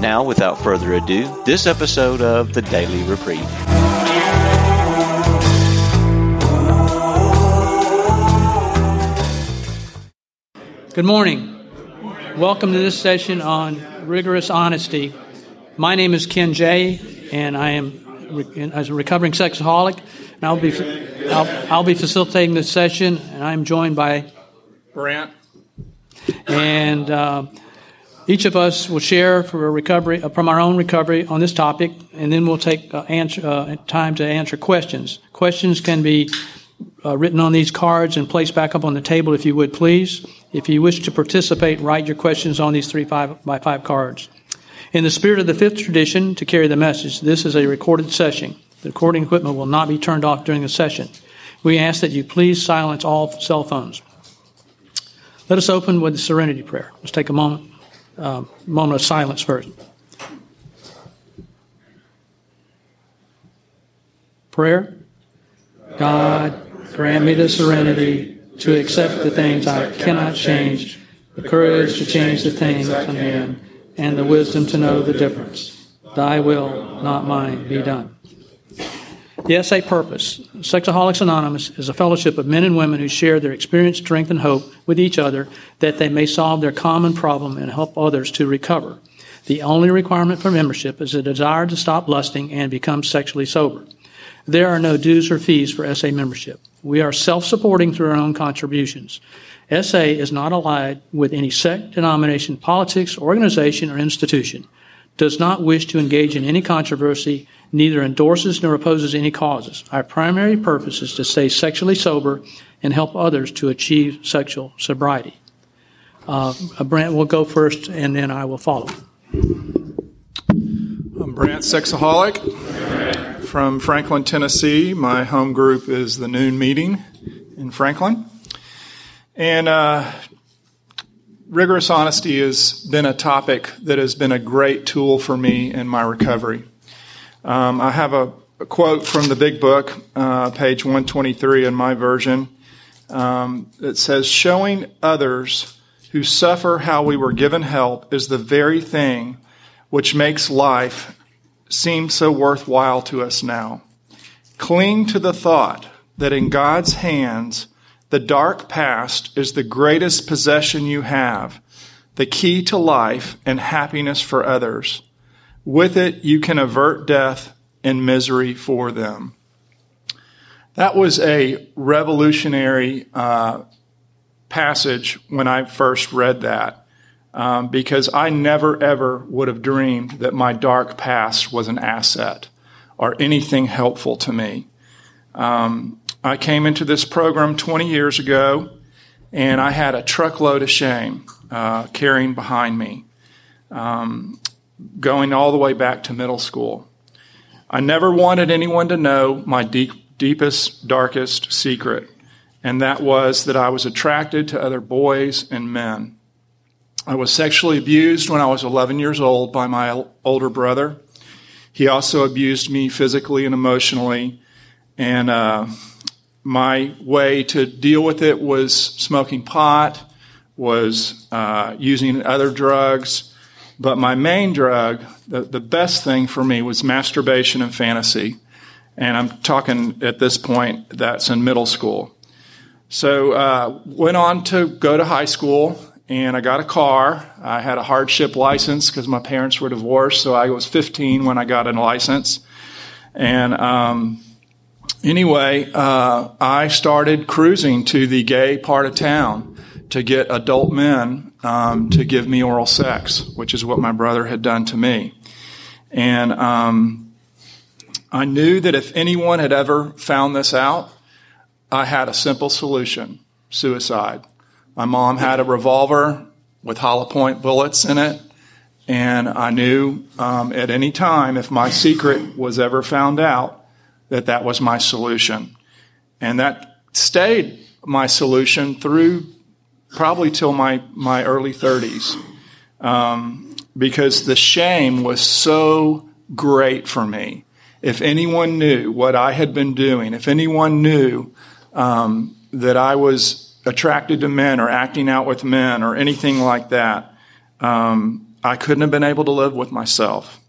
Now, without further ado, this episode of the Daily Reprieve. Good morning. Welcome to this session on rigorous honesty. My name is Ken Jay, and I am re- as a recovering sexaholic. And I'll be I'll, I'll be facilitating this session, and I'm joined by Brant. and uh, each of us will share recovery uh, from our own recovery on this topic, and then we'll take uh, answer, uh, time to answer questions. Questions can be uh, written on these cards and placed back up on the table, if you would please. If you wish to participate, write your questions on these three five by five cards. In the spirit of the fifth tradition to carry the message, this is a recorded session. The recording equipment will not be turned off during the session. We ask that you please silence all cell phones. Let us open with the serenity prayer. Let's take a moment, uh, moment of silence first. Prayer. God, grant me the serenity to accept the things I cannot change, the courage to change the things I can, and the wisdom to know the difference. Thy will, not mine, be done. The SA purpose, Sexaholics Anonymous, is a fellowship of men and women who share their experience, strength, and hope with each other that they may solve their common problem and help others to recover. The only requirement for membership is a desire to stop lusting and become sexually sober. There are no dues or fees for SA membership. We are self supporting through our own contributions. SA is not allied with any sect, denomination, politics, organization, or institution, does not wish to engage in any controversy, neither endorses nor opposes any causes. Our primary purpose is to stay sexually sober and help others to achieve sexual sobriety. Uh, Brant will go first, and then I will follow. I'm Brant Sexaholic from Franklin, Tennessee. My home group is the Noon Meeting in Franklin. And uh, rigorous honesty has been a topic that has been a great tool for me in my recovery. Um, I have a, a, quote from the big book, uh, page 123 in my version, um, that says, Showing others who suffer how we were given help is the very thing which makes life seem so worthwhile to us now. Cling to the thought that in God's hands, the dark past is the greatest possession you have, the key to life and happiness for others. With it, you can avert death and misery for them. That was a revolutionary uh, passage when I first read that um, because I never ever would have dreamed that my dark past was an asset or anything helpful to me. Um, I came into this program 20 years ago and I had a truckload of shame uh, carrying behind me, um, going all the way back to middle school. I never wanted anyone to know my deep, deepest, darkest secret, and that was that I was attracted to other boys and men. I was sexually abused when I was 11 years old by my older brother. He also abused me physically and emotionally. And uh, my way to deal with it was smoking pot, was uh, using other drugs. But my main drug, the, the best thing for me, was masturbation and fantasy. And I'm talking at this point, that's in middle school. So uh, went on to go to high school and I got a car. I had a hardship license because my parents were divorced, so I was 15 when I got a license. And um, anyway, uh, I started cruising to the gay part of town to get adult men um, to give me oral sex, which is what my brother had done to me. And um, I knew that if anyone had ever found this out, I had a simple solution suicide. My mom had a revolver with hollow point bullets in it. And I knew um, at any time if my secret was ever found out that that was my solution. And that stayed my solution through probably till my, my early 30s um, because the shame was so great for me. If anyone knew what I had been doing, if anyone knew um, that I was attracted to men or acting out with men or anything like that, um, I couldn't have been able to live with myself.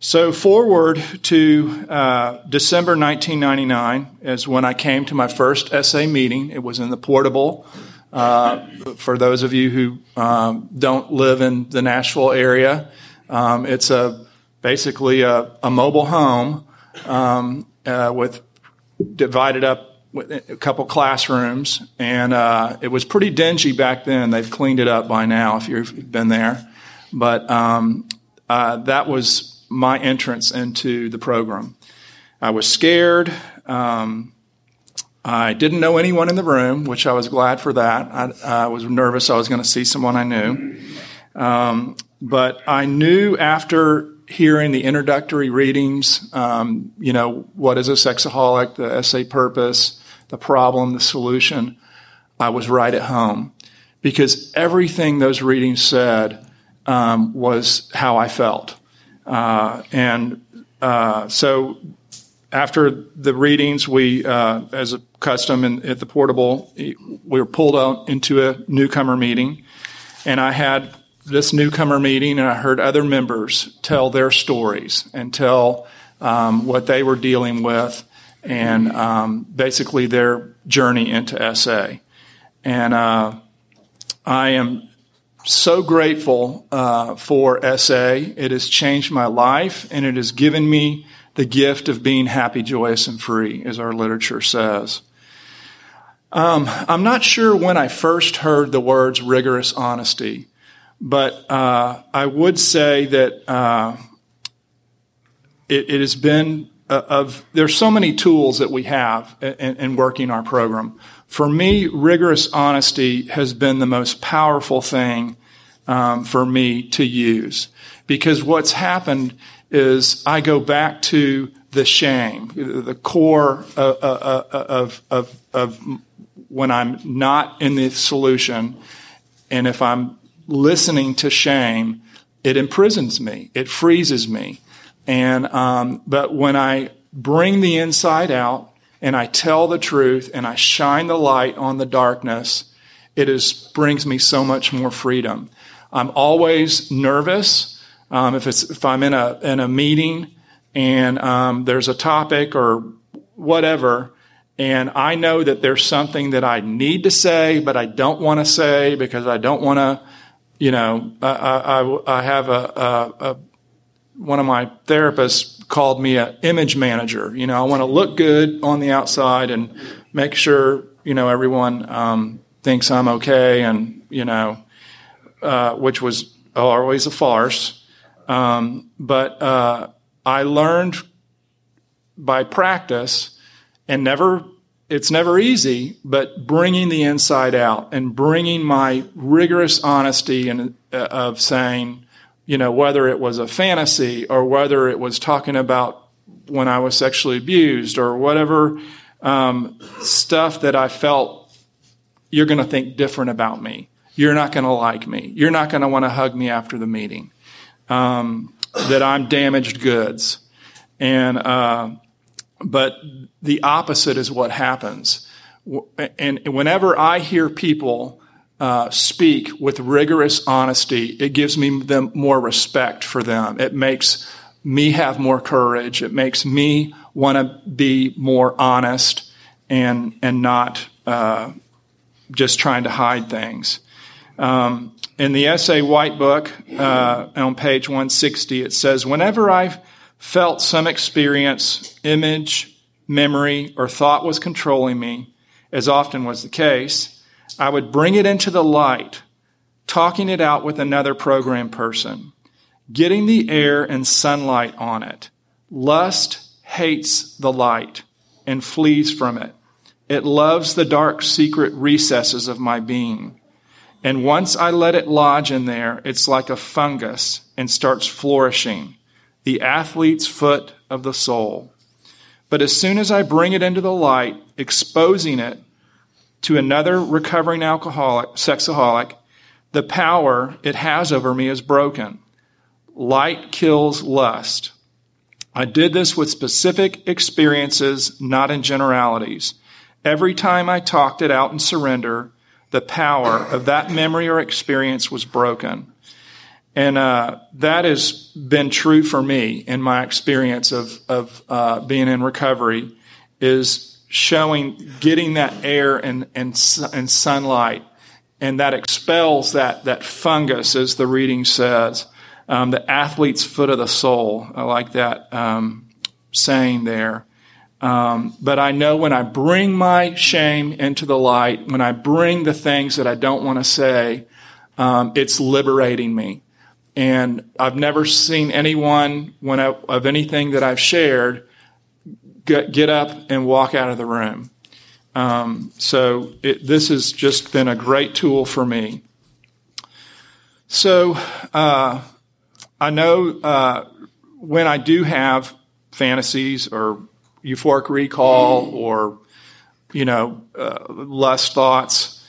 So, forward to uh, December 1999 is when I came to my first SA meeting. It was in the portable. Uh, for those of you who um, don't live in the Nashville area, um, it's a basically a, a mobile home um, uh, with divided up with a couple classrooms, and uh, it was pretty dingy back then. They've cleaned it up by now if you've been there, but um, uh, that was my entrance into the program. I was scared. Um, I didn't know anyone in the room, which I was glad for that. I, I was nervous I was going to see someone I knew. Um, but I knew after hearing the introductory readings, um, you know, what is a sexaholic, the SA purpose, the problem, the solution, I was right at home because everything those readings said um, was how I felt. Uh, and uh, so after the readings, we, uh, as a custom in, at the portable, we were pulled out into a newcomer meeting. And I had this newcomer meeting, and I heard other members tell their stories and tell um, what they were dealing with and um, basically their journey into SA. And uh, I am so grateful uh, for SA. It has changed my life and it has given me the gift of being happy, joyous, and free, as our literature says. Um, I'm not sure when I first heard the words rigorous honesty, but uh, I would say that uh, it, it, has been uh, of there's so many tools that we have in, in working our program. For me, rigorous honesty has been the most powerful thing um, for me to use. Because what's happened is I go back to the shame, the core of, of, of, of when I'm not in the solution, and if I'm listening to shame, it imprisons me, it freezes me. And um, but when I bring the inside out and I tell the truth and I shine the light on the darkness, it is brings me so much more freedom. I'm always nervous um, if it's if I'm in a in a meeting and um, there's a topic or whatever, and I know that there's something that I need to say, but I don't want to say because I don't want to, you know, I, I, I have a, a, a, one of my therapists called me an image manager. You know, I want to look good on the outside and make sure you know everyone um, thinks I'm okay, and you know, uh, which was always a farce. Um, but uh, I learned by practice, and never it's never easy, but bringing the inside out and bringing my rigorous honesty and uh, of saying, you know, whether it was a fantasy or whether it was talking about when I was sexually abused or whatever um, stuff that I felt you're going to think different about me. You're not going to like me. You're not going to want to hug me after the meeting. Um, that I'm damaged goods. And, uh, but the opposite is what happens. And whenever I hear people uh, speak with rigorous honesty, it gives me them more respect for them. It makes me have more courage. It makes me want to be more honest and and not uh, just trying to hide things. Um, in the SA White Book uh, on page 160, it says, Whenever I felt some experience, image, memory, or thought was controlling me, as often was the case, I would bring it into the light, talking it out with another program person, getting the air and sunlight on it. Lust hates the light and flees from it. It loves the dark secret recesses of my being. And once I let it lodge in there, it's like a fungus and starts flourishing. The athlete's foot of the soul. But as soon as I bring it into the light, exposing it to another recovering alcoholic, sexaholic, the power it has over me is broken. Light kills lust. I did this with specific experiences, not in generalities. Every time I talked it out in surrender, the power of that memory or experience was broken. And uh, that has been true for me in my experience of, of uh, being in recovery, is showing, getting that air and, and, and sunlight, and that expels that, that fungus, as the reading says, um, the athlete's foot of the soul. I like that um, saying there. Um, but I know when I bring my shame into the light, when I bring the things that I don't want to say, um, it's liberating me. And I've never seen anyone, when I, of anything that I've shared, get, get up and walk out of the room. Um, so it, this has just been a great tool for me. So uh, I know uh, when I do have fantasies or euphoric recall or you know uh, lust thoughts,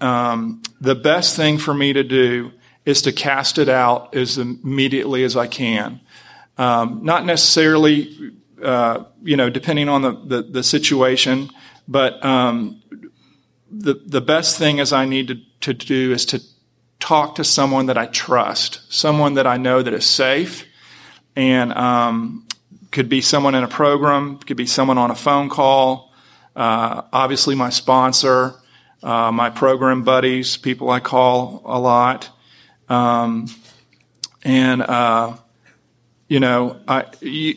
um, the best thing for me to do is to cast it out as immediately as I can. Um, not necessarily, uh, you know, depending on the, the, the situation, but um, the, the best thing is I need to, to do is to talk to someone that I trust, someone that I know that is safe, and um, could be someone in a program, could be someone on a phone call, uh, obviously my sponsor, uh, my program buddies, people I call a lot. Um, and, uh, you know, I,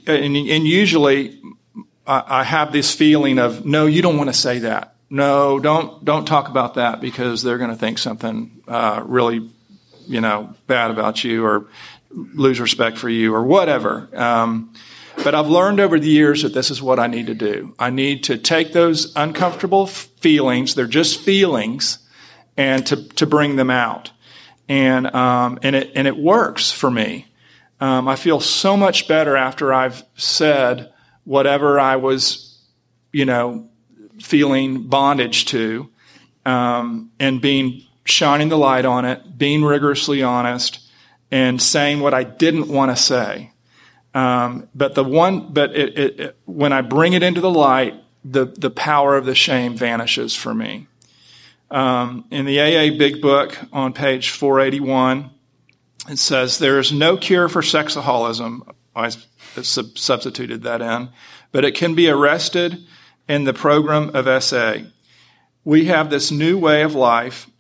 and, and usually I, have this feeling of, no, you don't want to say that. No, don't, don't talk about that because they're going to think something, uh, really, you know, bad about you or lose respect for you or whatever. Um, but I've learned over the years that this is what I need to do. I need to take those uncomfortable feelings, they're just feelings, and to, to bring them out and um, and it and it works for me. Um, I feel so much better after I've said whatever I was, you know, feeling bondage to, um, and being shining the light on it, being rigorously honest, and saying what I didn't want to say. Um, but the one, but it, it, it, when I bring it into the light, the the power of the shame vanishes for me. Um, in the AA Big Book on page 481, it says there is no cure for sexaholism. I substituted that in, but it can be arrested in the program of SA. We have this new way of life,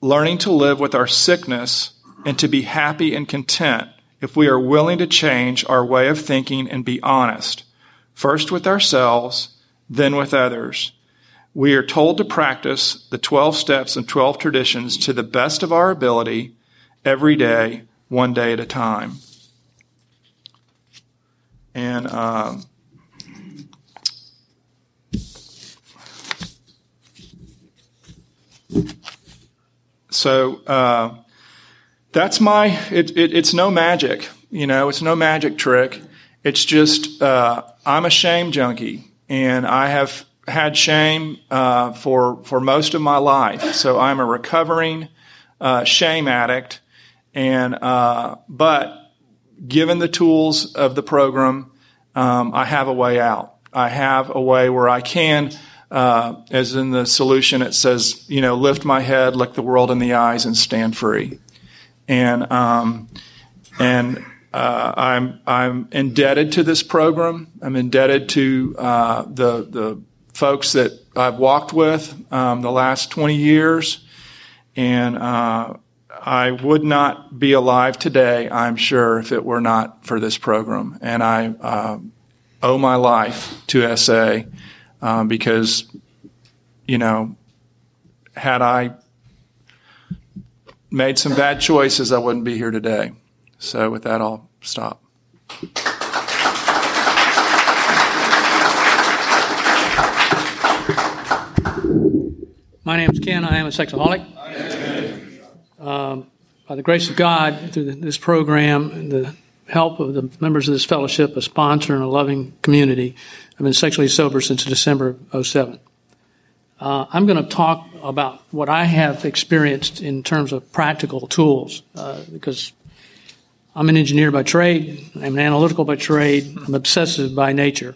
learning to live with our sickness and to be happy and content if we are willing to change our way of thinking and be honest, first with ourselves, then with others. We are told to practice the 12 steps and 12 traditions to the best of our ability every day, one day at a time. And uh, so uh, that's my, it, it, it's no magic, you know, it's no magic trick. It's just, uh, I'm a shame junkie and I have had shame uh, for for most of my life, so I'm a recovering uh, shame addict. And uh, but given the tools of the program, um, I have a way out. I have a way where I can, uh, as in the solution, it says, you know, lift my head, look the world in the eyes, and stand free. And um, and uh, I'm I'm indebted to this program. I'm indebted to uh, the the folks that I've walked with um, the last 20 years, and uh, I would not be alive today, I'm sure, if it were not for this program. And I uh, owe my life to SA um, because, you know, had I made some bad choices, I wouldn't be here today. So, with that, I'll stop. My name is Ken. I am a sexaholic. um, by the grace of God, through this program and the help of the members of this fellowship, a sponsor and a loving community, I've been sexually sober since December of 07. Uh, I'm going to talk about what I have experienced in terms of practical tools uh, because I'm an engineer by trade, I'm an analytical by trade, I'm obsessive by nature.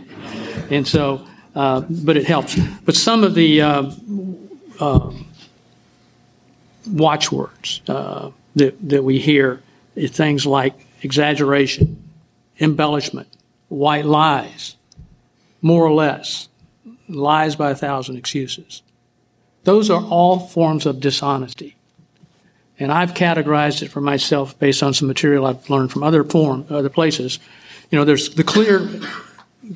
and so, uh, but it helps. But some of the uh, uh, watchwords uh, that, that we hear is things like exaggeration, embellishment, white lies, more or less, lies by a thousand excuses. Those are all forms of dishonesty. And I've categorized it for myself based on some material I've learned from other form, other places. You know, there's the clear,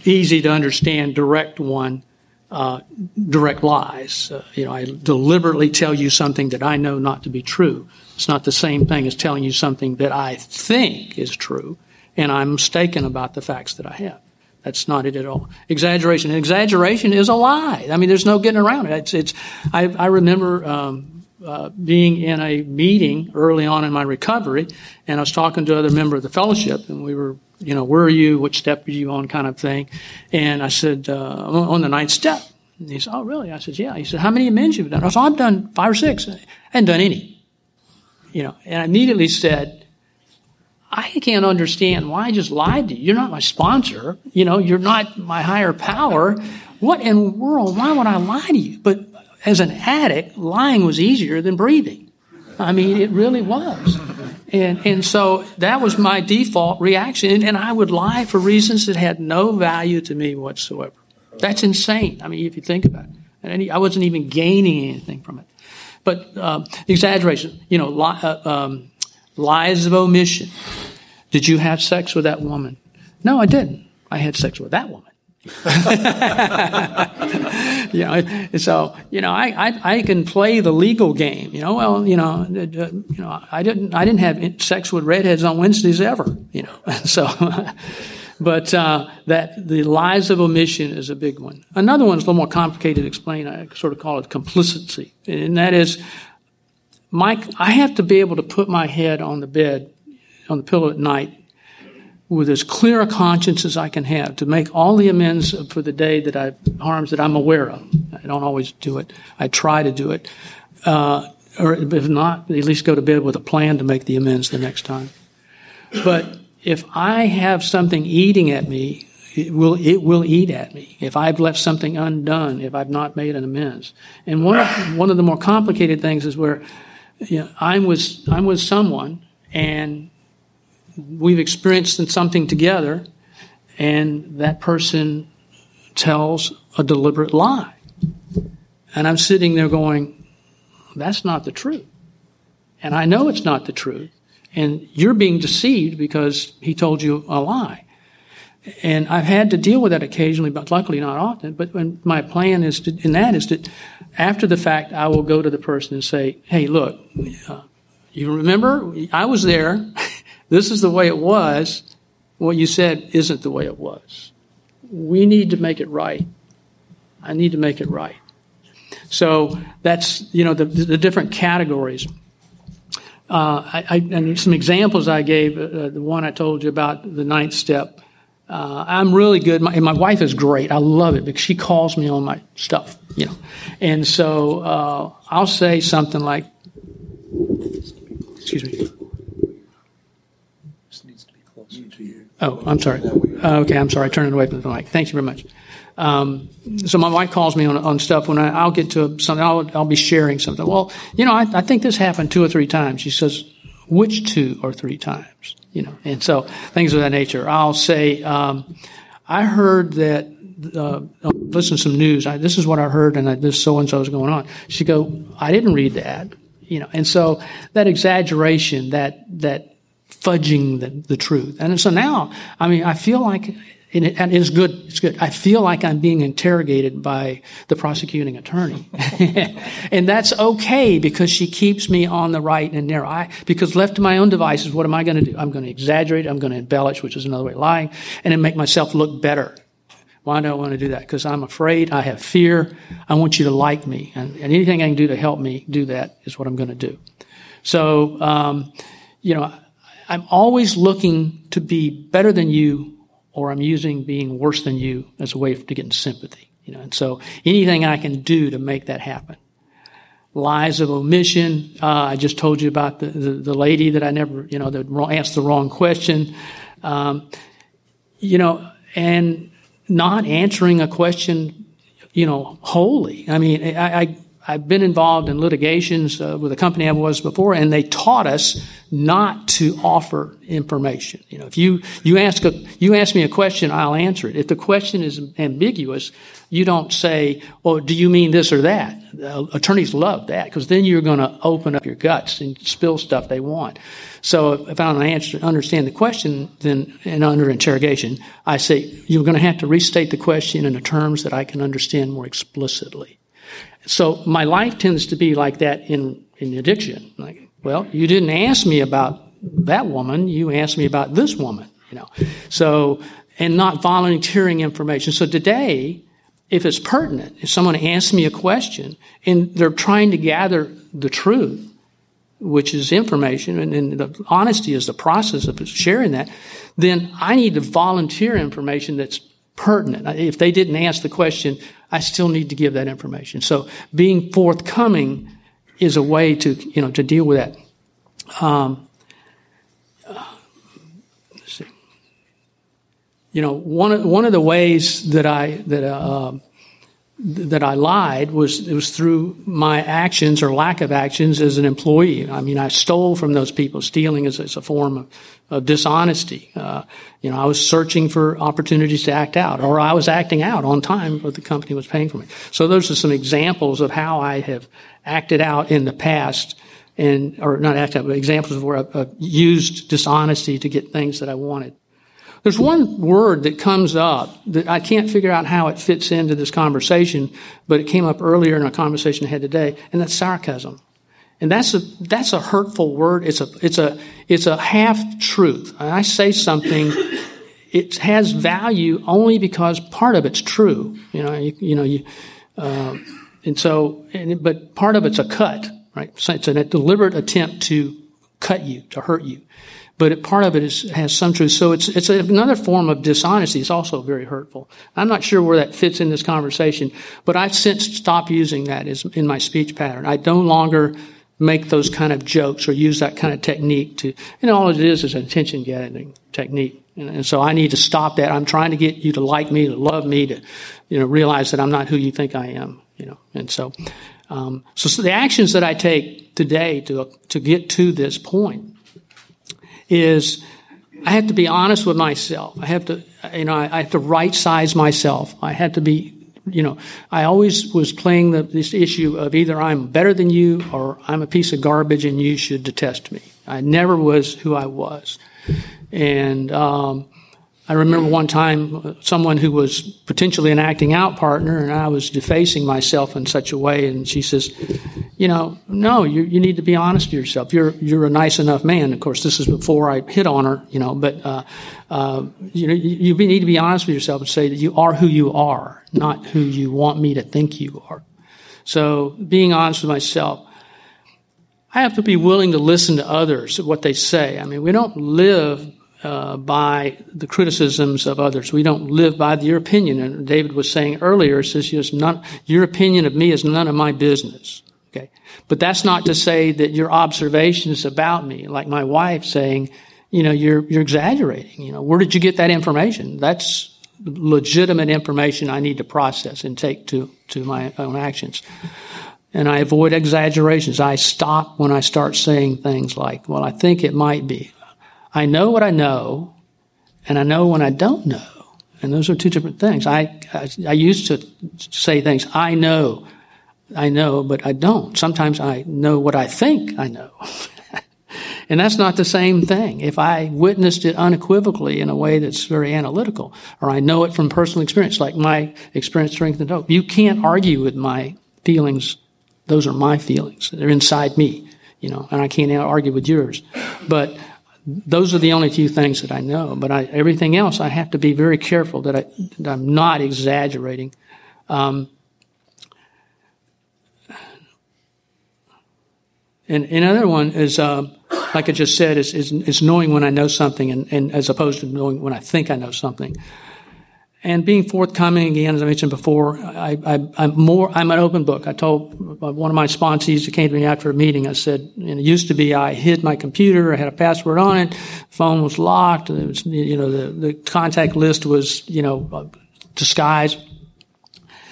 easy to understand direct one, uh, direct lies. Uh, you know, I deliberately tell you something that I know not to be true. It's not the same thing as telling you something that I think is true, and I'm mistaken about the facts that I have. That's not it at all. Exaggeration. exaggeration is a lie. I mean, there's no getting around it. It's, it's I, I remember um, uh, being in a meeting early on in my recovery, and I was talking to other member of the fellowship, and we were, you know, where are you? Which step are you on? Kind of thing. And I said, uh, on the ninth step. And he said, oh, really? I said, yeah. He said, how many amends have you done? I said, I've done five or six. I hadn't done any. You know, and I immediately said, I can't understand why I just lied to you. You're not my sponsor. You know, you're not my higher power. What in the world? Why would I lie to you? But as an addict, lying was easier than breathing. I mean, it really was. And, and so that was my default reaction. And I would lie for reasons that had no value to me whatsoever. That's insane. I mean, if you think about it. And I wasn't even gaining anything from it. But uh, exaggeration, you know, li- uh, um, lies of omission. Did you have sex with that woman? No, I didn't. I had sex with that woman. you know, so you know, I, I, I can play the legal game. You know, well, you know, uh, you know, I didn't I didn't have sex with redheads on Wednesdays ever. You know, so. but uh, that the lies of omission is a big one. Another one is a little more complicated to explain. I sort of call it complicity, and that is, Mike, I have to be able to put my head on the bed, on the pillow at night, with as clear a conscience as I can have to make all the amends for the day that I harms that I'm aware of. I don't always do it. I try to do it, uh, or if not, at least go to bed with a plan to make the amends the next time. But if I have something eating at me, it will it will eat at me if I've left something undone, if I've not made an amends. And one of, one of the more complicated things is where you know, I'm with I'm with someone and we've experienced something together, and that person tells a deliberate lie. And I'm sitting there going, that's not the truth. And I know it's not the truth. And you're being deceived because he told you a lie. And I've had to deal with that occasionally, but luckily not often. But my plan is to, in that is that after the fact, I will go to the person and say, hey, look, uh, you remember I was there. this is the way it was. What you said isn't the way it was. We need to make it right. I need to make it right. So that's, you know, the, the different categories. Uh, I, I, and some examples I gave, uh, the one I told you about, the ninth step. Uh, I'm really good, my, and my wife is great. I love it because she calls me on my stuff, you know. And so uh, I'll say something like, excuse me. Oh, I'm sorry. Uh, okay, I'm sorry. I turned it away from the mic. Thank you very much. Um, so my wife calls me on, on stuff when I, will get to something. I'll, I'll be sharing something. Well, you know, I, I think this happened two or three times. She says, which two or three times? You know, and so things of that nature. I'll say, um, I heard that. Uh, listen to some news. I, this is what I heard, and I, this so and so is going on. She go, I didn't read that. You know, and so that exaggeration, that that fudging the, the truth. And so now, I mean, I feel like, and, it, and it's good, it's good. I feel like I'm being interrogated by the prosecuting attorney. and that's okay because she keeps me on the right and narrow. I, because left to my own devices, what am I going to do? I'm going to exaggerate, I'm going to embellish, which is another way of lying, and then make myself look better Why do I want to do that? Because I'm afraid, I have fear, I want you to like me. And, and anything I can do to help me do that is what I'm going to do. So, um, you know, I'm always looking to be better than you, or I'm using being worse than you as a way to get sympathy. You know, and so anything I can do to make that happen. Lies of omission. Uh, I just told you about the, the, the, lady that I never, you know, that asked the wrong question. Um, you know, and not answering a question, you know, wholly. I mean, I, I I've been involved in litigations uh, with a company I was before, and they taught us not to offer information. You know, if you you ask a you ask me a question, I'll answer it. If the question is ambiguous, you don't say, "Well, do you mean this or that?" Uh, attorneys love that because then you're going to open up your guts and spill stuff they want. So if I don't answer, understand the question, then and under interrogation, I say you're going to have to restate the question in the terms that I can understand more explicitly. So my life tends to be like that in, in addiction. Like, well, you didn't ask me about that woman, you asked me about this woman, you know. So, and not volunteering information. So today, if it's pertinent, if someone asks me a question and they're trying to gather the truth, which is information, and, and the honesty is the process of sharing that, then I need to volunteer information that's pertinent. If they didn't ask the question, I still need to give that information. So being forthcoming is a way to, you know, to deal with that. Um, let's see. You know, one of, one of the ways that I, that, uh, that I lied was it was through my actions or lack of actions as an employee. I mean, I stole from those people. Stealing is, is a form of, of dishonesty. Uh, you know, I was searching for opportunities to act out, or I was acting out on time, but the company was paying for me. So those are some examples of how I have acted out in the past, and or not acted out, but examples of where I've, I've used dishonesty to get things that I wanted. There's one word that comes up that I can't figure out how it fits into this conversation, but it came up earlier in a conversation I had today, and that's sarcasm. And that's a, that's a hurtful word. It's a, it's a, it's a half truth. I say something, it has value only because part of it's true. You know, you, you know, you, uh, and so, and, but part of it's a cut, right? So it's a deliberate attempt to cut you, to hurt you but it, part of it is, has some truth. So it's, it's another form of dishonesty. It's also very hurtful. I'm not sure where that fits in this conversation, but I've since stopped using that as, in my speech pattern. I no longer make those kind of jokes or use that kind of technique to, and all it is is an attention getting technique. And, and, so I need to stop that. I'm trying to get you to like me, to love me, to, you know, realize that I'm not who you think I am, you know, and so, um, so, so the actions that I take today to, to get to this point is I have to be honest with myself. I have to, you know, I, I have to right size myself. I had to be, you know, I always was playing the, this issue of either I'm better than you or I'm a piece of garbage and you should detest me. I never was who I was. And, um, I remember one time uh, someone who was potentially an acting out partner, and I was defacing myself in such a way, and she says, "You know, no, you, you need to be honest with yourself. You're you're a nice enough man." Of course, this is before I hit on her, you know, but uh, uh, you know, you, you need to be honest with yourself and say that you are who you are, not who you want me to think you are. So, being honest with myself. I have to be willing to listen to others, what they say. I mean, we don't live uh, by the criticisms of others. We don't live by your opinion. And David was saying earlier, says, your opinion of me is none of my business. Okay. But that's not to say that your observations about me, like my wife saying, you know, you're, you're exaggerating. You know, where did you get that information? That's legitimate information I need to process and take to, to my own actions. And I avoid exaggerations. I stop when I start saying things like, well, I think it might be. I know what I know, and I know when I don't know. And those are two different things. I, I, I used to say things, I know, I know, but I don't. Sometimes I know what I think I know. and that's not the same thing. If I witnessed it unequivocally in a way that's very analytical, or I know it from personal experience, like my experience during the dope, you can't argue with my feelings. Those are my feelings. They're inside me, you know, and I can't argue with yours. But those are the only few things that I know. But I, everything else, I have to be very careful that, I, that I'm not exaggerating. Um, and another one is, uh, like I just said, is, is, is, knowing when I know something, and, and as opposed to knowing when I think I know something and being forthcoming again, as I mentioned before, I, am more. I'm an open book. I told one of my sponsees who came to me after a meeting. I said, it used to be I hid my computer. I had a password on it. Phone was locked. and It was, you know, the, the contact list was, you know, disguised.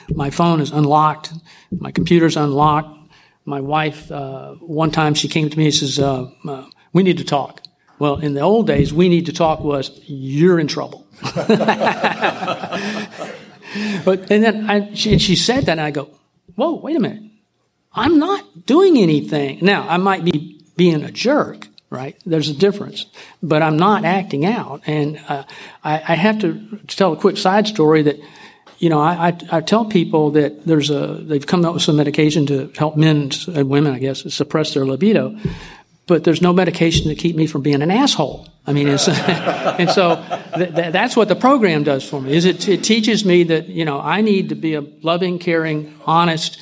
My phone is unlocked. My computer's unlocked. My wife, uh, one time she came to me and says, uh, uh, "We need to talk." Well, in the old days, we need to talk was you're in trouble. but and then I, she, she said that, and I go, "Whoa, wait a minute! I'm not doing anything now. I might be being a jerk, right? There's a difference, but I'm not acting out. And uh, I, I, have to tell a quick side story that." You know, I, I, I, tell people that there's a they've come up with some medication to help men and women, I guess, suppress their libido but there's no medication to keep me from being an asshole. I mean, and so th- th- that's what the program does for me. Is it, it teaches me that you know I need to be a loving, caring, honest,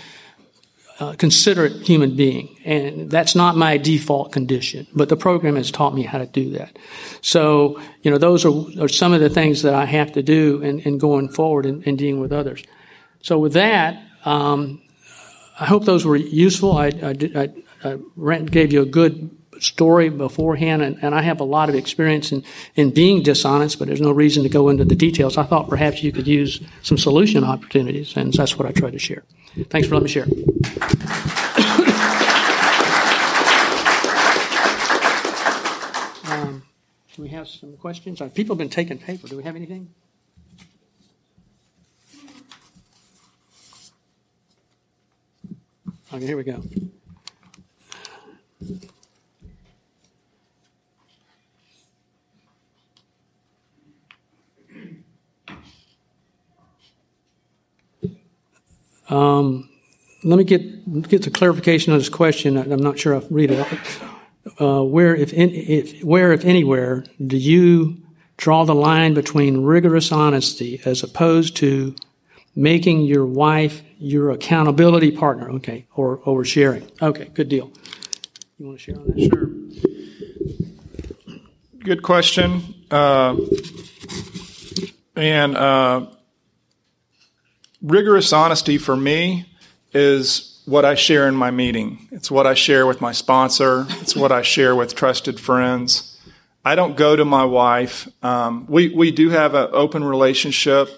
uh, considerate human being, and that's not my default condition. But the program has taught me how to do that. So you know, those are, are some of the things that I have to do in, in going forward and, dealing with others. So with that, um, I hope those were useful. I, I, I, I gave you a good story beforehand, and, and, I have a lot of experience in, in being dishonest, but there's no reason to go into the details. I thought perhaps you could use some solution opportunities, and that's what I tried to share. Thanks for letting me share. um, do we have some questions? Uh, people have been taking paper. Do we have anything? Okay, here we go. Um, let me get get the clarification on this question. I'm not sure I'll read it. Uh, where, if, in, if where, if anywhere, do you draw the line between rigorous honesty as opposed to making your wife your accountability partner? Okay, or oversharing. Okay, good deal. You want to share on that? Sure. Good question. Uh, and uh, rigorous honesty for me is what I share in my meeting. It's what I share with my sponsor. It's what I share with trusted friends. I don't go to my wife. Um, we we do have an open relationship,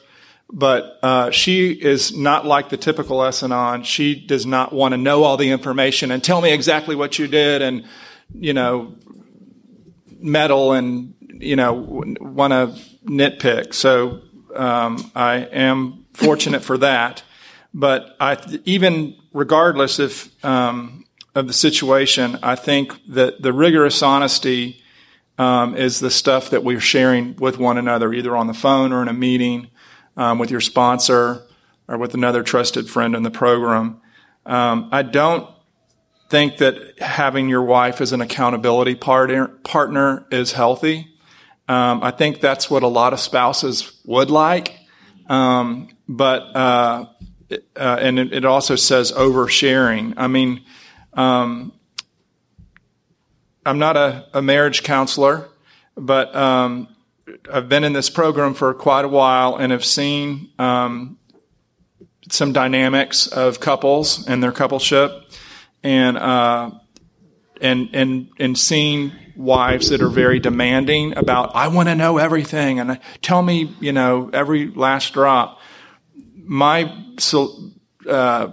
but uh, she is not like the typical S-Anon. She does not want to know all the information and tell me exactly what you did, and you know, meddle and you know want to nitpick. So um, I am fortunate for that. But I, even regardless of, um, of the situation, I think that the rigorous honesty um, is the stuff that we're sharing with one another, either on the phone or in a meeting um, with your sponsor or with another trusted friend in the program. Um, I don't think that having your wife as an accountability partner, partner is healthy. Um, I think that's what a lot of spouses would like. Um, but uh, uh, and it, it, also says oversharing. I mean, um, I'm not a, a, marriage counselor, but I've been in this program for quite a while and have seen um, some dynamics of couples and their coupleship, and uh, and and and seeing wives that are very demanding about I want to know everything and tell me you know every last drop. My uh,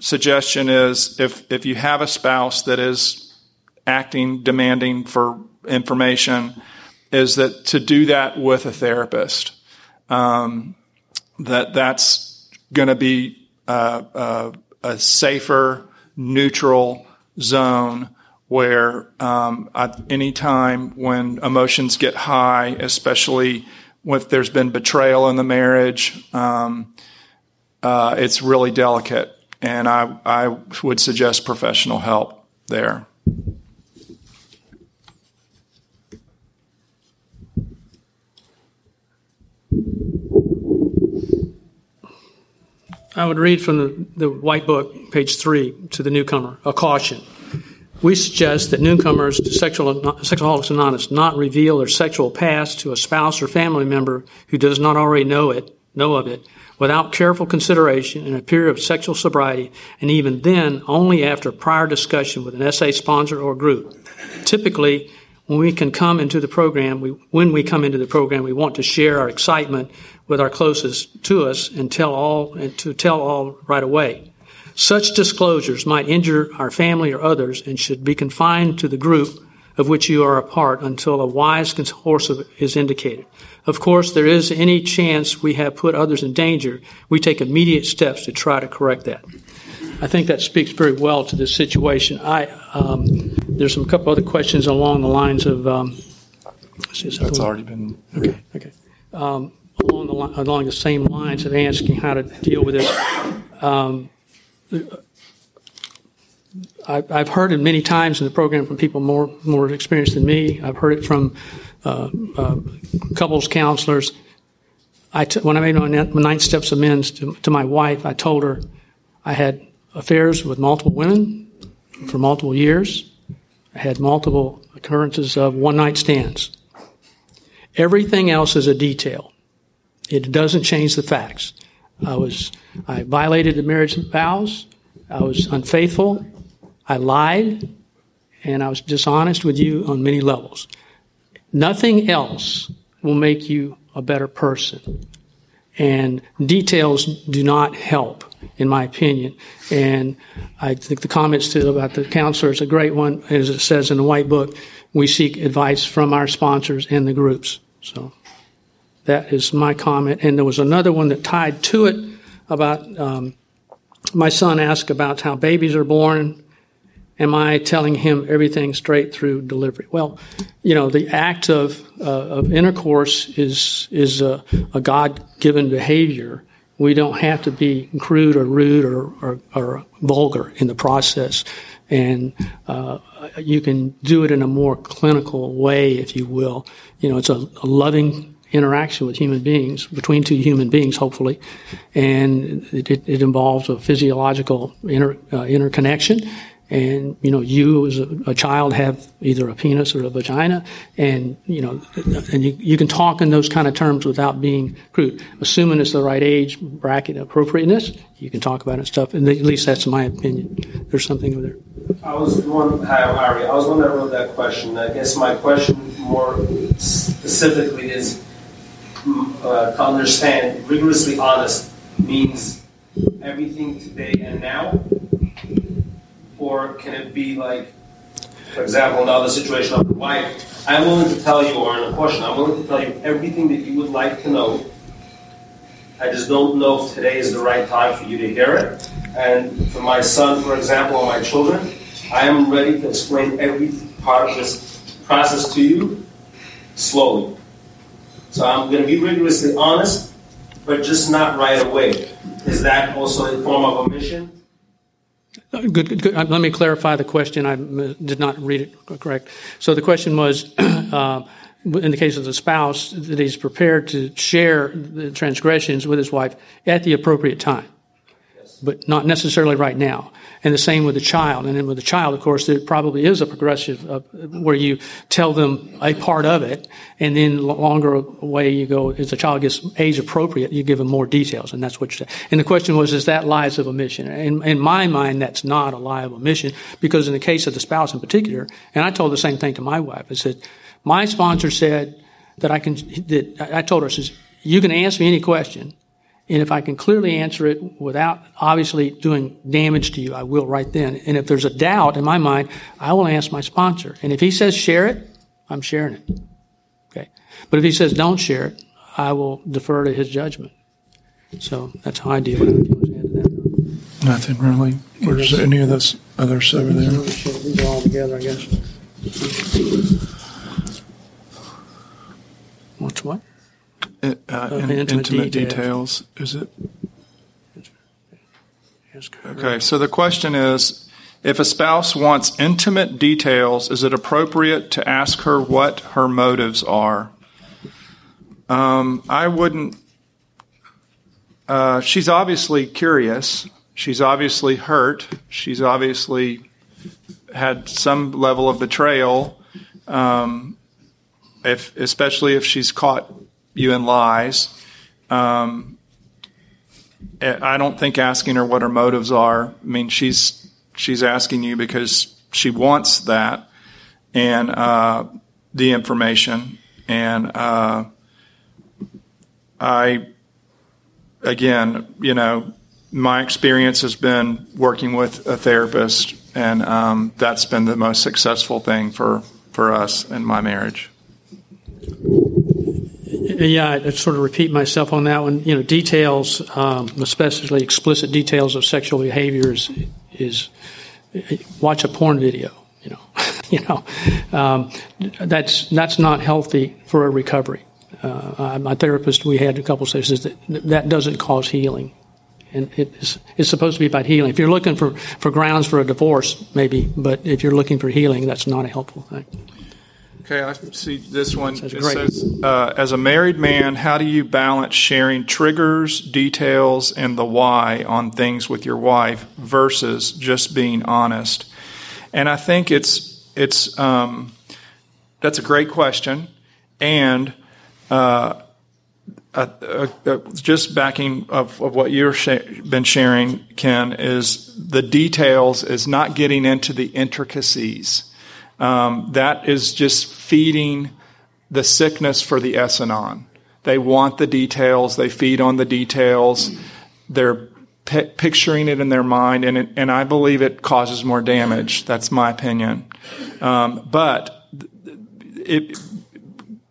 suggestion is if if you have a spouse that is acting demanding for information, is that to do that with a therapist. Um, that that's going to be uh, uh, a safer, neutral zone where um, at any time when emotions get high, especially if there's been betrayal in the marriage, um, uh, it's really delicate. And I, I would suggest professional help there. I would read from the, the White Book, page three, to the newcomer a caution. We suggest that newcomers to sexual, Sexaholics Anonymous not reveal their sexual past to a spouse or family member who does not already know it, know of it, without careful consideration in a period of sexual sobriety, and even then only after prior discussion with an SA sponsor or group. Typically, when we can come into the program, we, when we come into the program, we want to share our excitement with our closest to us and tell all and to tell all right away. Such disclosures might injure our family or others and should be confined to the group of which you are a part until a wise course is indicated. Of course, there is any chance we have put others in danger, we take immediate steps to try to correct that. I think that speaks very well to this situation. I um, there's some couple other questions along the lines of. Um, That's already been. Okay. Okay. Um, along the along the same lines of asking how to deal with this. Um, I've heard it many times in the program from people more more experienced than me. I've heard it from uh, uh, couples counselors. I t- when I made my nine steps amends to, to my wife, I told her I had affairs with multiple women for multiple years. I had multiple occurrences of one night stands. Everything else is a detail. It doesn't change the facts. I was, I violated the marriage vows. I was unfaithful. I lied. And I was dishonest with you on many levels. Nothing else will make you a better person. And details do not help, in my opinion. And I think the comments to, about the counselor is a great one. As it says in the white book, we seek advice from our sponsors and the groups. So that is my comment. And there was another one that tied to it about um, my son asked about how babies are born. Am I telling him everything straight through delivery? Well, you know, the act of, uh, of intercourse is, is a, a God given behavior. We don't have to be crude or rude or, or, or vulgar in the process. And uh, you can do it in a more clinical way, if you will. You know, it's a, a loving interaction with human beings, between two human beings, hopefully. And it, it involves a physiological inter, uh, interconnection. And, you know, you as a, a, child have either a penis or a vagina. And, you know, and you, you can talk in those kind of terms without being crude. Assuming it's the right age, bracket, appropriateness, you can talk about it and stuff. And at least that's my opinion. There's something over there. I was the one, hi, Harry. I was one that wrote that question. I guess my question more specifically is uh, to understand rigorously honest means everything today and now? Or can it be like, for example, now the situation of the wife, I'm willing to tell you, or in a question, I'm willing to tell you everything that you would like to know. I just don't know if today is the right time for you to hear it. And for my son, for example, or my children, I am ready to explain every part of this process to you slowly. So I'm going to be rigorously honest, but just not right away. Is that also a form of omission? Uh, good, good, good. Let me clarify the question. I uh, did not read it correct. So the question was, uh, in the case of the spouse, that he's prepared to share the transgressions with his wife at the appropriate time, yes. but not necessarily right now and the same with the child. And then with the child, of course, there probably is a progressive uh, where you tell them a part of it, and then longer away you go as the child gets age appropriate, you give them more details, and that's what you say. And the question was, is that lies of omission? In, in my mind, that's not a lie of omission because in the case of the spouse in particular, and I told the same thing to my wife. I said, my sponsor said that I can. That I told her, says, you can ask me any question and if I can clearly answer it without obviously doing damage to you, I will right then. And if there's a doubt in my mind, I will ask my sponsor. And if he says share it, I'm sharing it. Okay. But if he says don't share it, I will defer to his judgment. So that's how I deal with it. Nothing really. Any of those others over there. These are all together, I guess. What's what? Uh, in, intimate, intimate details. details. Is it? Okay, so the question is if a spouse wants intimate details, is it appropriate to ask her what her motives are? Um, I wouldn't. uh, she's obviously curious. She's obviously hurt. She's obviously had some level of betrayal, um, if, especially if she's caught you in lies. Um, I don't think asking her what her motives are. I mean, she's she's asking you because she wants that and uh, the information. And uh, I, again, you know, my experience has been working with a therapist, and um, that's been the most successful thing for for us in my marriage. Yeah, I sort of repeat myself on that one. You know, details, um, especially explicit details of sexual behaviors, is, watch a porn video. You know, you know, um, that's that's not healthy for a recovery. Uh, my therapist, we had a couple sessions that that doesn't cause healing, and it's it's supposed to be about healing. If you're looking for for grounds for a divorce, maybe, but if you're looking for healing, that's not a helpful thing. Okay, I see this one. It says, uh, as a married man, how do you balance sharing triggers, details, and the why on things with your wife versus just being honest? And I think it's it's um, that's a great question, and uh, uh, just backing of, of what you've sh- been sharing, Ken, is the details is not getting into the intricacies um, that is just feeding the sickness for the S-anon. They want the details. They feed on the details. They're p- picturing it in their mind, and it, and I believe it causes more damage. That's my opinion. Um, but it,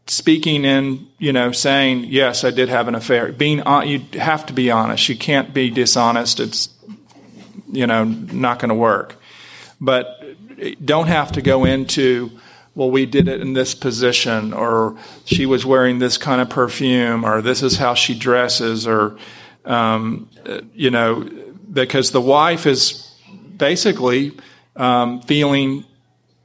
speaking in you know saying yes, I did have an affair. Being on, you have to be honest. You can't be dishonest. It's you know not going to work. But don't have to go into, well, we did it in this position, or she was wearing this kind of perfume, or this is how she dresses, or, um, you know, because the wife is basically um, feeling,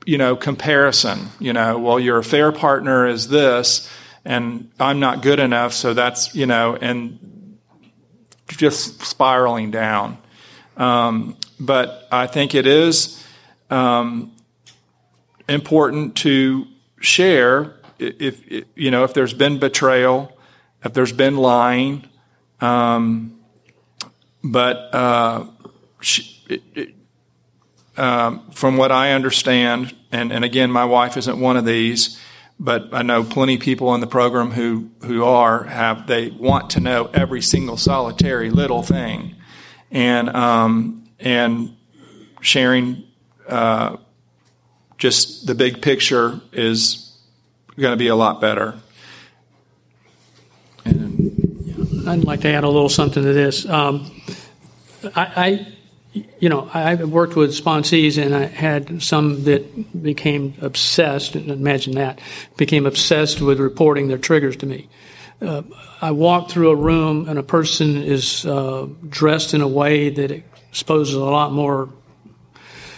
you know, comparison. You know, well, your affair partner is this, and I'm not good enough, so that's, you know, and just spiraling down. Um, but I think it is um, important to share if, if, you know if there's been betrayal, if there's been lying. Um, but uh, she, it, it, um, from what I understand, and, and again, my wife isn't one of these, but I know plenty of people in the program who who are have they want to know every single solitary little thing, and um, and sharing uh, just the big picture is going to be a lot better. And, I'd like to add a little something to this. Um, I, I, you know, I've worked with sponsees, and I had some that became obsessed. Imagine that became obsessed with reporting their triggers to me. Uh, I walk through a room, and a person is uh, dressed in a way that exposes a lot more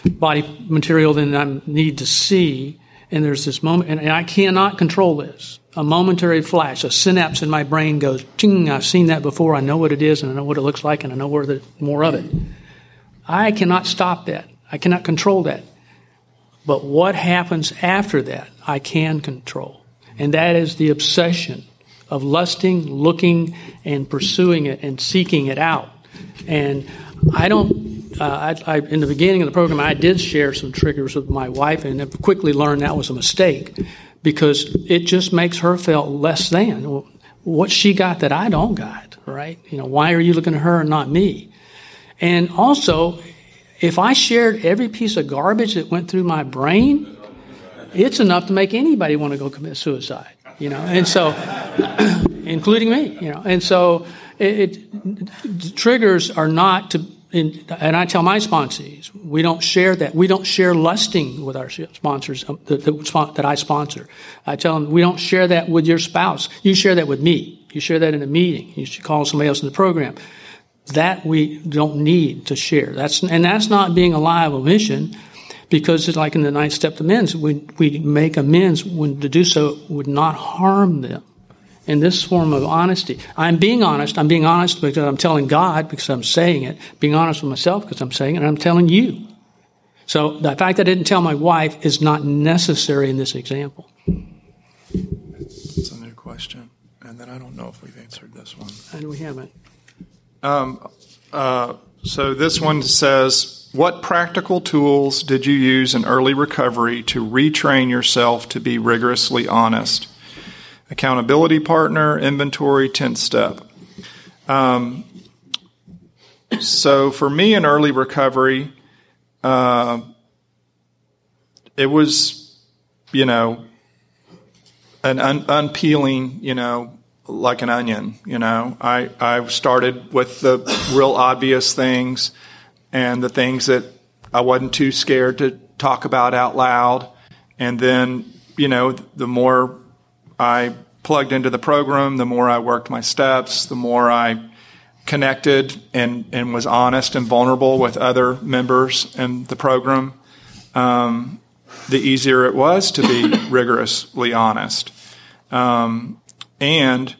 body material than I need to see. And there's this moment, and I cannot control this. A momentary flash, a synapse in my brain goes, ching, I've seen that before. I know what it is, and I know what it looks like, and I know where the more of it. I cannot stop that. I cannot control that. But what happens after that, I can control. And that is the obsession of lusting, looking, and pursuing it and seeking it out. And I don't uh, I, I, in the beginning of the program, I did share some triggers with my wife, and quickly learned that was a mistake because it just makes her feel less than. What she got that I don't got, right? You know, why are you looking at her and not me? And also, if I shared every piece of garbage that went through my brain, it's enough to make anybody want to go commit suicide, you know. And so, including me, you know. And so, it, it triggers are not to and, and I tell my sponsees, we don't share that. We don't share lusting with our sponsors um, that, I sponsor. I tell them, we don't share that with your spouse. You share that with me. You share that in a meeting. You should call somebody else in the program. That we don't need to share. That's, and that's not being a lie of omission because it's like in the ninth step to amends, we, we make amends when to do so would not harm them. In this form of honesty. I'm being honest. I'm being honest because I'm telling God because I'm saying it. Being honest with myself because I'm saying it. And I'm telling you. So the fact that I didn't tell my wife is not necessary in this example. It's a new question. And then I don't know if we've answered this one. And we haven't. Um, uh, so this one says, What practical tools did you use in early recovery to retrain yourself to be rigorously honest? Accountability partner, inventory, 10 step. Um, so for me in early recovery, uh, it was, you know, an un- unpeeling, you know, like an onion. You know, I I started with the real obvious things and the things that I wasn't too scared to talk about out loud, and then you know, the more I plugged into the program, the more I worked my steps, the more I connected and, and was honest and vulnerable with other members in the program, um, the easier it was to be rigorously honest. Um, and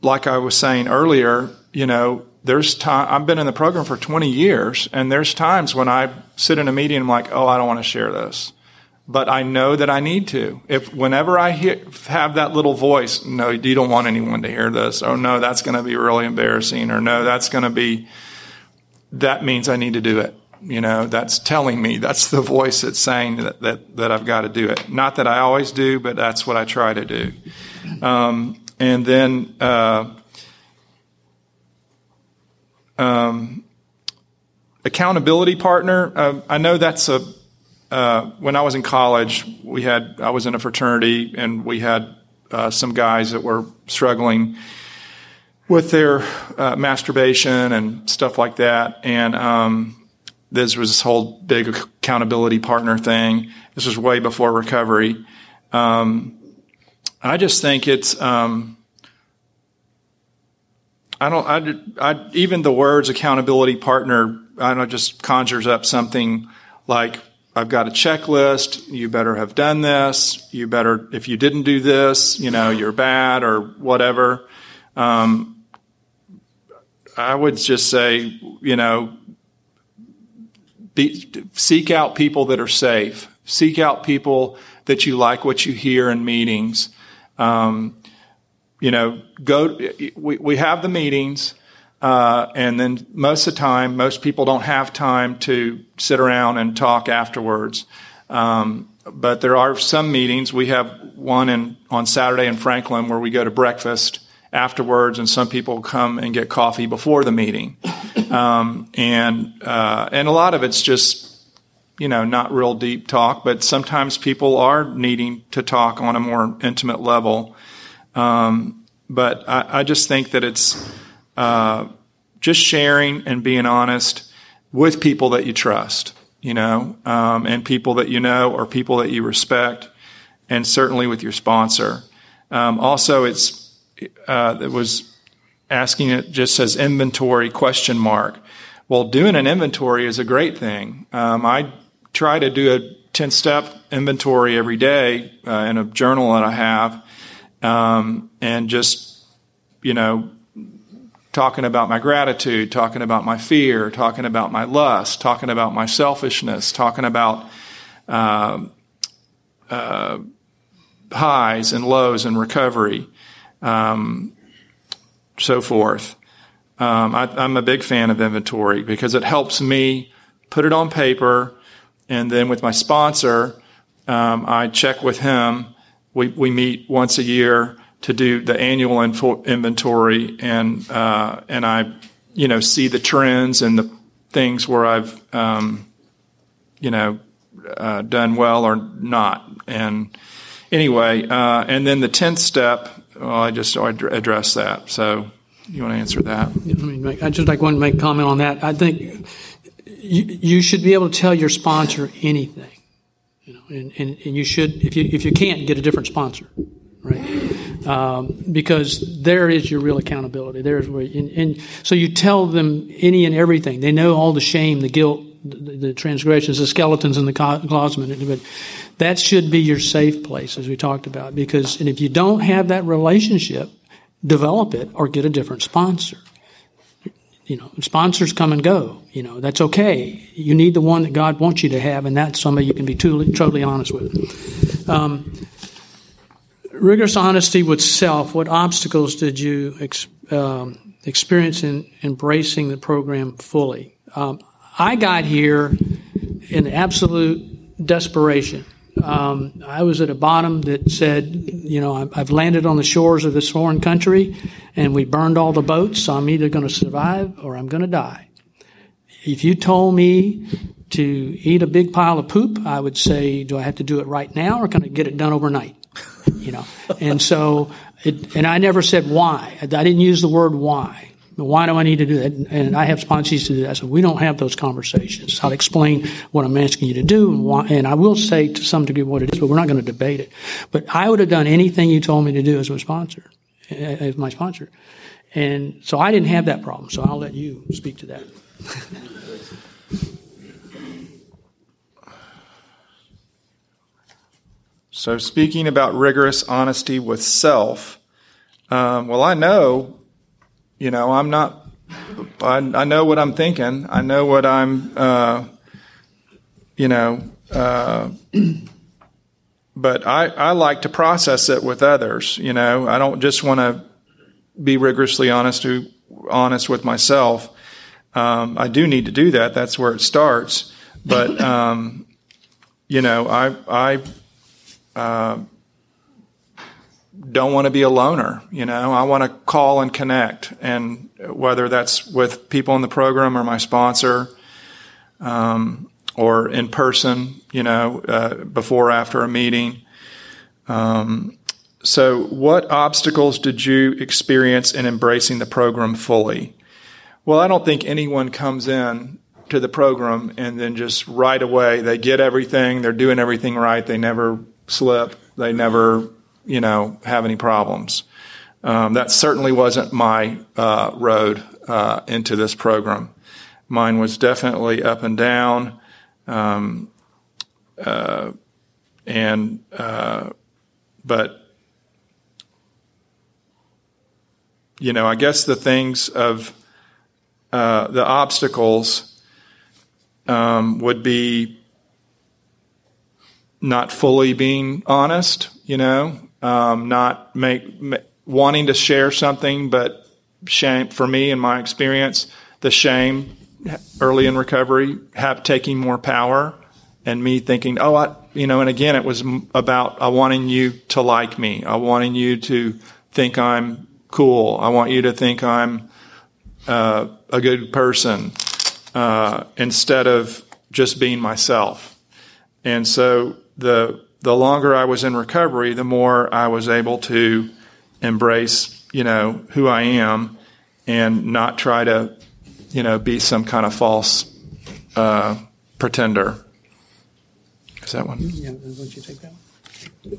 like I was saying earlier, you know, there's time, I've been in the program for 20 years, and there's times when I sit in a meeting and I'm like, oh, I don't want to share this. But I know that I need to. If whenever I hear, have that little voice, no, you don't want anyone to hear this. Oh, no, that's going to be really embarrassing. Or no, that's going to be, that means I need to do it. You know, that's telling me, that's the voice that's saying that, that, that I've got to do it. Not that I always do, but that's what I try to do. Um, and then uh, um, accountability partner. Uh, I know that's a. Uh, when I was in college, we had I was in a fraternity, and we had uh, some guys that were struggling with their uh, masturbation and stuff like that, and. Um, this was this whole big accountability partner thing. This was way before recovery. Um, I just think it's. Um, I don't. I, I, even the words accountability partner. I don't know. Just conjures up something like I've got a checklist. You better have done this. You better. If you didn't do this, you know you're bad or whatever. Um, I would just say, you know, be, seek out people that are safe. Seek out people that you like what you hear in meetings. Um, you know, go. We we have the meetings, uh, and then most of the time, most people don't have time to sit around and talk afterwards. Um, but there are some meetings. We have one in on Saturday in Franklin where we go to breakfast afterwards, and some people come and get coffee before the meeting. Um, and uh, and a lot of it's just you know, not real deep talk, but sometimes people are needing to talk on a more intimate level. Um, but I, I, just think that it's uh, just sharing and being honest with people that you trust, you know, um, and people that you know or people that you respect, and certainly with your sponsor. Um, also, it's uh, it was asking it just says inventory question mark. Well, doing an inventory is a great thing. Um, I try to do a 10 step inventory every day uh, in a journal that I have um, and just, you know, talking about my gratitude, talking about my fear, talking about my lust, talking about my selfishness, talking about uh, uh, highs and lows and recovery, um, so forth. Um, I, I'm a big fan of inventory because it helps me put it on paper and then with my sponsor, um, I check with him. We, we meet once a year to do the annual info- inventory, and uh, and I, you know, see the trends and the things where I've, um, you know, uh, done well or not. And anyway, uh, and then the tenth step, well, I just address that. So you want to answer that? I mean, I just like want to make comment on that. I think you, you should be able to tell your sponsor anything. You know, and, and, and you should, if you, if you can't, get a different sponsor, right? Um, because there is your real accountability. There's where, and, and so you tell them any and everything. They know all the shame, the guilt, the, the transgressions, the skeletons in the closet. But that should be your safe place, as we talked about. Because, and if you don't have that relationship, develop it or get a different sponsor. You know, sponsors come and go. You know, that's okay. You need the one that God wants you to have, and that's somebody you can be totally, totally honest with. Um, rigorous honesty with self. What obstacles did you ex- um, experience in embracing the program fully? Um, I got here in absolute desperation. Um, I was at a bottom that said, you know, I've landed on the shores of this foreign country and we burned all the boats, so I'm either going to survive or I'm going to die. If you told me to eat a big pile of poop, I would say, do I have to do it right now or can I get it done overnight? You know, and so, it, and I never said why. I didn't use the word why. Why do I need to do that? And I have sponsees to do that. So we don't have those conversations. I'll explain what I'm asking you to do and why, and I will say to some degree what it is, but we're not going to debate it. But I would have done anything you told me to do as a sponsor, as my sponsor. And so I didn't have that problem. So I'll let you speak to that. so speaking about rigorous honesty with self, um, well, I know you know, I'm not, I, I know what I'm thinking. I know what I'm, uh, you know, uh, but I, I like to process it with others. You know, I don't just want to be rigorously honest to, honest with myself. Um, I do need to do that. That's where it starts. But, um, you know, I, I, don't want to be a loner. You know, I want to call and connect, and whether that's with people in the program or my sponsor, um, or in person, you know, uh, before after a meeting. Um, so, what obstacles did you experience in embracing the program fully? Well, I don't think anyone comes in to the program and then just right away they get everything, they're doing everything right, they never slip, they never you know, have any problems. Um, that certainly wasn't my uh, road uh, into this program. Mine was definitely up and down, um, uh, and uh, but you know, I guess the things of uh, the obstacles um, would be not fully being honest, you know, um, not make, wanting to share something, but shame for me in my experience, the shame early in recovery, have taking more power, and me thinking, oh, I, you know, and again, it was about I wanting you to like me, I wanting you to think I'm cool, I want you to think I'm uh, a good person, uh, instead of just being myself, and so the the longer I was in recovery, the more I was able to embrace, you know, who I am and not try to, you know, be some kind of false uh, pretender. Is that one? Yeah, would you take that one?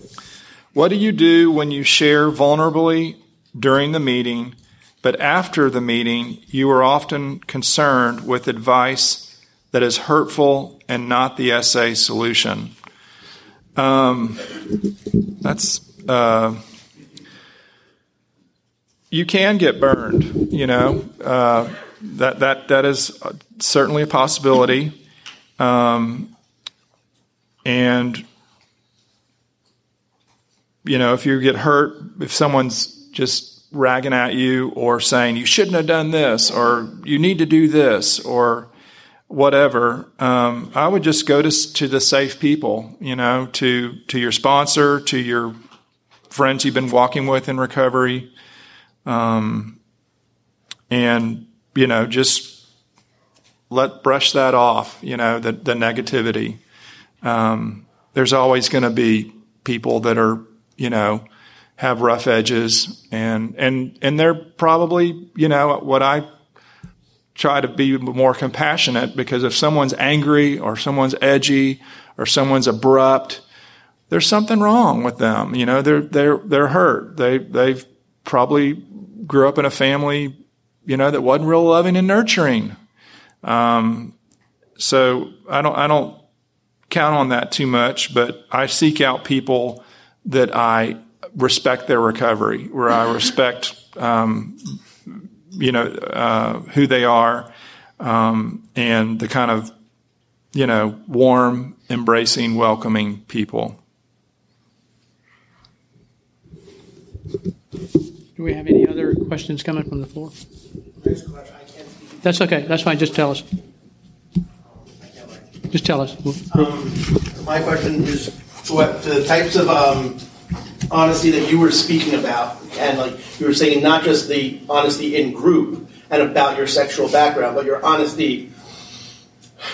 What do you do when you share vulnerably during the meeting, but after the meeting, you are often concerned with advice that is hurtful and not the SA solution? Um, that's uh, you can get burned. You know uh, that that that is certainly a possibility, um, and you know if you get hurt, if someone's just ragging at you or saying you shouldn't have done this or you need to do this or whatever, um, I would just go to to the safe people, you know, to to your sponsor, to your friends you've been walking with in recovery, um, and you know, just let brush that off. You know, the the negativity. Um, there's always going to be people that are, you know, have rough edges, and and and they're probably, you know, what I try to be more compassionate because if someone's angry or someone's edgy or someone's abrupt, there's something wrong with them. You know, they're they're they're hurt. They they've probably grew up in a family, you know, that wasn't real loving and nurturing. Um, so I don't I don't count on that too much, but I seek out people that I respect their recovery, where I respect, um, you know, uh, who they are, um, and the kind of, you know, warm, embracing, welcoming people. Do we have any other questions coming from the floor? That's okay. That's fine. Just tell us. Just tell us. Um, my question is what the types of um, honesty that you were speaking about, and like you were saying, not just the honesty in group and about your sexual background, but your honesty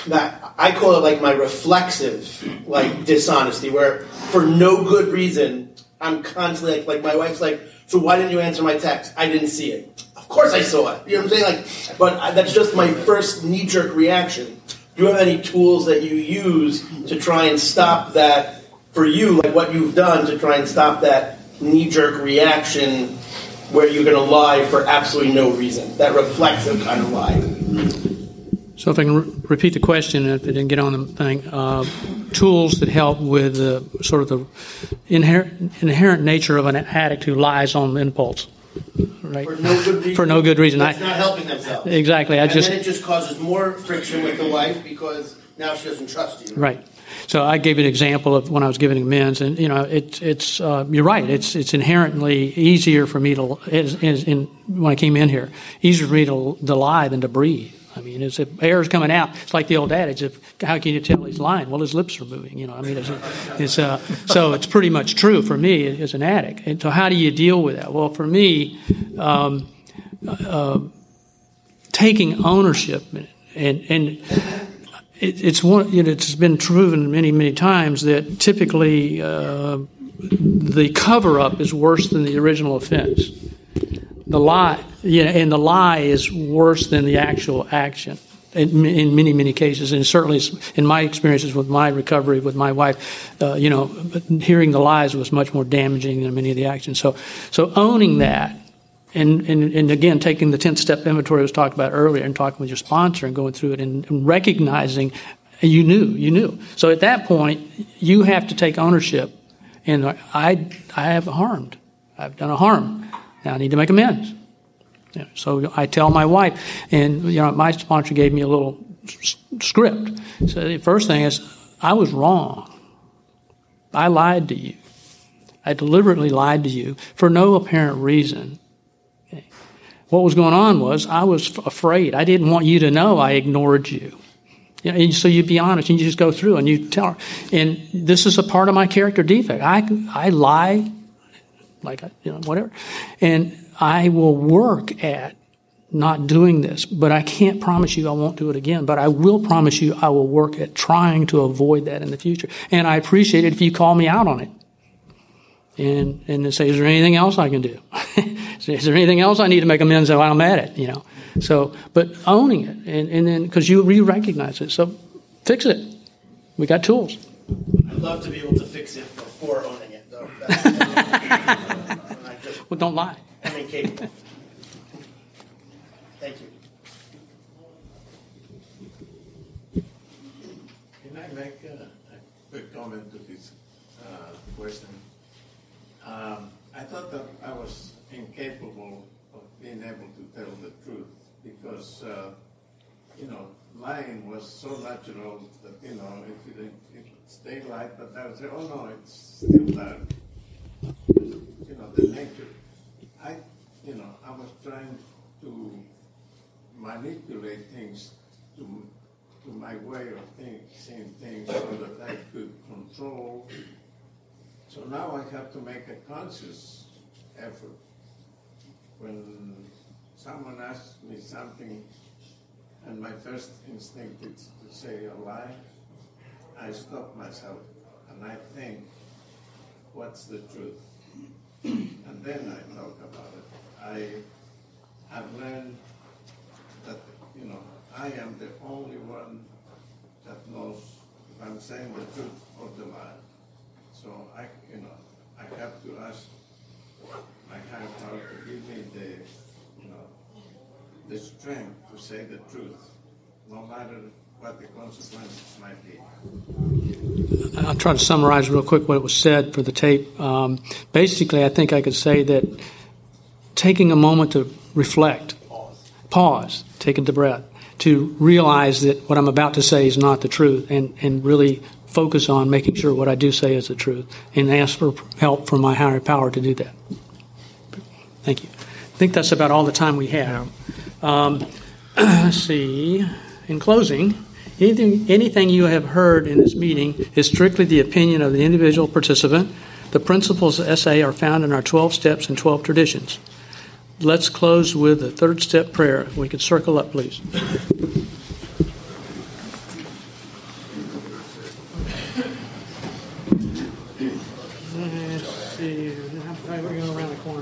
that I call it like my reflexive like dishonesty, where for no good reason I'm constantly like, like my wife's like, so why didn't you answer my text? I didn't see it. Of course I saw it. You know what I'm saying? Like, but I, that's just my first knee jerk reaction. Do you have any tools that you use to try and stop that for you, like what you've done to try and stop that knee jerk reaction where you're going to lie for absolutely no reason? That reflexive kind of lie. So, if I can re- repeat the question, if I didn't get on the thing, uh, tools that help with the sort of the inherent, inherent nature of an addict who lies on impulse, right? For no good reason. For no good reason. That's I- not helping themselves. Exactly. I and just then it just causes more friction with the wife because now she doesn't trust you. Right. So I gave an example of when I was giving amends, and you know, it's it's uh, you're right. It's it's inherently easier for me to is, is in when I came in here, easier for me to, to lie than to breathe. I mean, it's if air is coming out. It's like the old adage: "If how can you tell he's lying? Well, his lips are moving. You know, I mean, it's, it's uh, so it's pretty much true for me as an addict. And so, how do you deal with that? Well, for me. Um, uh, taking ownership and and it, it's one you know, it's been proven many many times that typically uh, the cover up is worse than the original offense. The lie, you know, and the lie is worse than the actual action. In, in many many cases, and certainly in my experiences with my recovery with my wife, uh, you know, hearing the lies was much more damaging than many of the actions. So, so owning that and, and, and again, taking the 10th step inventory I was talked about earlier and talking with your sponsor and going through it and, and recognizing you knew, you knew. So at that point, you have to take ownership. And I, I have harmed. I've done a harm. Now I need to make amends. So I tell my wife, and you know, my sponsor gave me a little s- script. So the first thing is, I was wrong. I lied to you. I deliberately lied to you for no apparent reason. What was going on was I was afraid. I didn't want you to know I ignored you. You know, and so you be honest and you just go through and you tell her. And this is a part of my character defect. I, I lie, like, you know, whatever. And I will work at not doing this, but I can't promise you I won't do it again. But I will promise you I will work at trying to avoid that in the future. And I appreciate it if you call me out on it. And, and then say, is there anything else I can do? is there anything else I need to make amends while I'm at it? You know, so but owning it and, and then because you you recognize it, so fix it. We got tools. I'd love to be able to fix it before owning it, though. That's, I just Well, don't lie. am incapable. Thank you. Can I make a, a quick comment to this uh, question? Um, I thought that I was incapable of being able to tell the truth because, uh, you know, lying was so natural that, you know, if it, it it's daylight, but I would say, oh no, it's still dark. You know, the nature. I, you know, I was trying to manipulate things to to my way of think, seeing things so that I could control. So now I have to make a conscious effort. When someone asks me something and my first instinct is to say a lie, I stop myself and I think, what's the truth? and then I talk about it. I have learned that, you know, I am the only one that knows if I'm saying the truth or the lie. So I, you know, I have to ask my higher power to give me the, you know, the strength to say the truth, no matter what the consequences might be. I'll try to summarize real quick what was said for the tape. Um, basically, I think I could say that taking a moment to reflect, pause, take a deep breath, to realize that what I'm about to say is not the truth, and, and really focus on making sure what I do say is the truth, and ask for help from my higher power to do that. Thank you. I think that's about all the time we have. Um, let's see. In closing, anything, anything you have heard in this meeting is strictly the opinion of the individual participant. The principles of SA are found in our 12 steps and 12 traditions. Let's close with the third step prayer. We could circle up, please. Let's see. We're going around the corner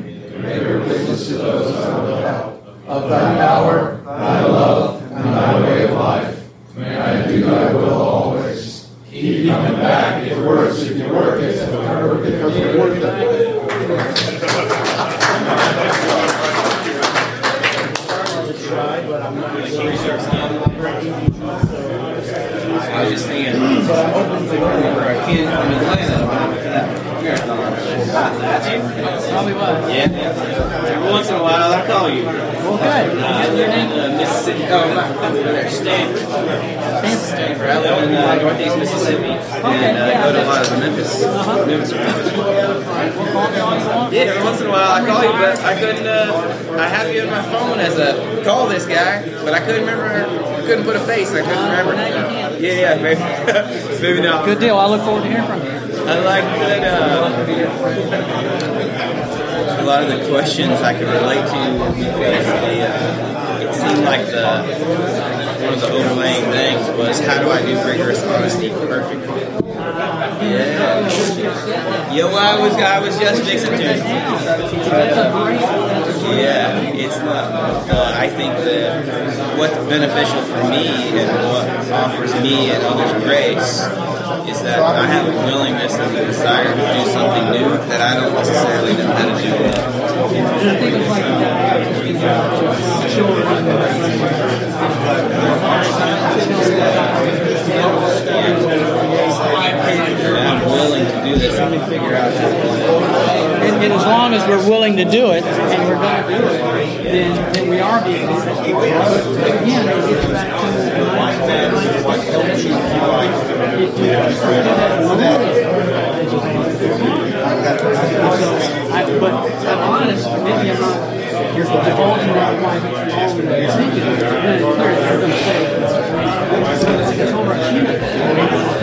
greater witness to those I wilt help, of thy power, thy love, and thy way of life. May I do thy will always. Keep coming back. It works. If you work, it's a work. If. Try, but I'm not going to was just thinking, for a kid from Atlanta, when I went to that marathon. Probably was. Yeah. Every once in a while, I call you. Well, good. I live in uh, Mississippi. Oh, not over there, Stanford. Stanford. I live in uh, Northeast Mississippi, and uh, go to a lot of the Memphis. Memphis. Yeah, every once in a while I call you, but I couldn't. Uh, I have you on my phone as a call this guy, but I couldn't remember. I couldn't put a face. I couldn't remember. Yeah, yeah, maybe, maybe not. Good deal. I look forward to hearing from you. I like that uh, a lot of the questions I could relate to because they, uh, it seemed like the one of the overlaying things was how do I do rigorous honesty perfectly? Yeah. Yo, I was I was just mixing to. Yeah, it's not. Uh, I think that what's beneficial for me and what offers me and others grace is that I have a willingness and a desire to do something new that I don't necessarily know how to do I'm willing to do this. Let me figure out how to do it. And, and as long as we're willing to do it, and we're going to do it, then, then we are being successful. But again, it gets back to the mindset. If you I, but I'm honest, maybe I'm not divulging that why all the thinking. Then it's clear they're going to say it's overachieving. Basic situation.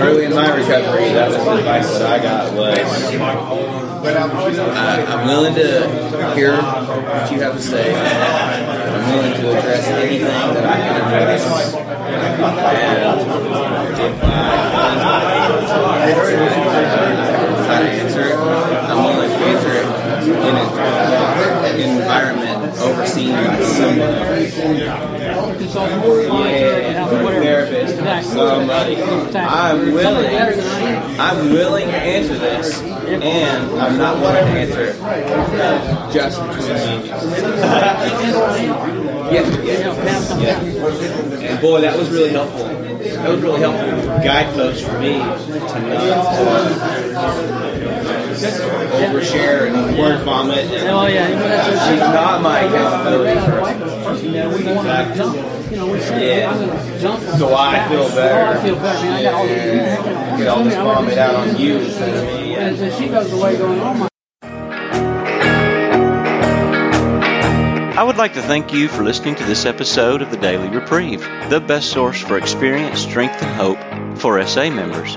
Early in my recovery, that was the advice that I got was I, I'm willing to hear what you have to say. I'm willing to address anything that I can address. And if I how to answer I'm willing to answer it in an uh, environment overseen by someone. Yeah, therapist, somebody. Um, I'm willing. I'm willing to answer this, and I'm not willing to answer just between me. Yeah, yeah, yeah. And boy, that was really helpful. That was really helpful guidepost for me to not uh, overshare and word vomit. And oh yeah, that's she's not my accountability. you know, we want to jump. You know, we say, Yeah. I'm going to jump. So I feel better. Oh, I feel better, man. I got all this. Yeah. Get all this vomit out on you instead of me. And then she goes away going, oh my. I would like to thank you for listening to this episode of the Daily Reprieve, the best source for experience, strength, and hope for SA members.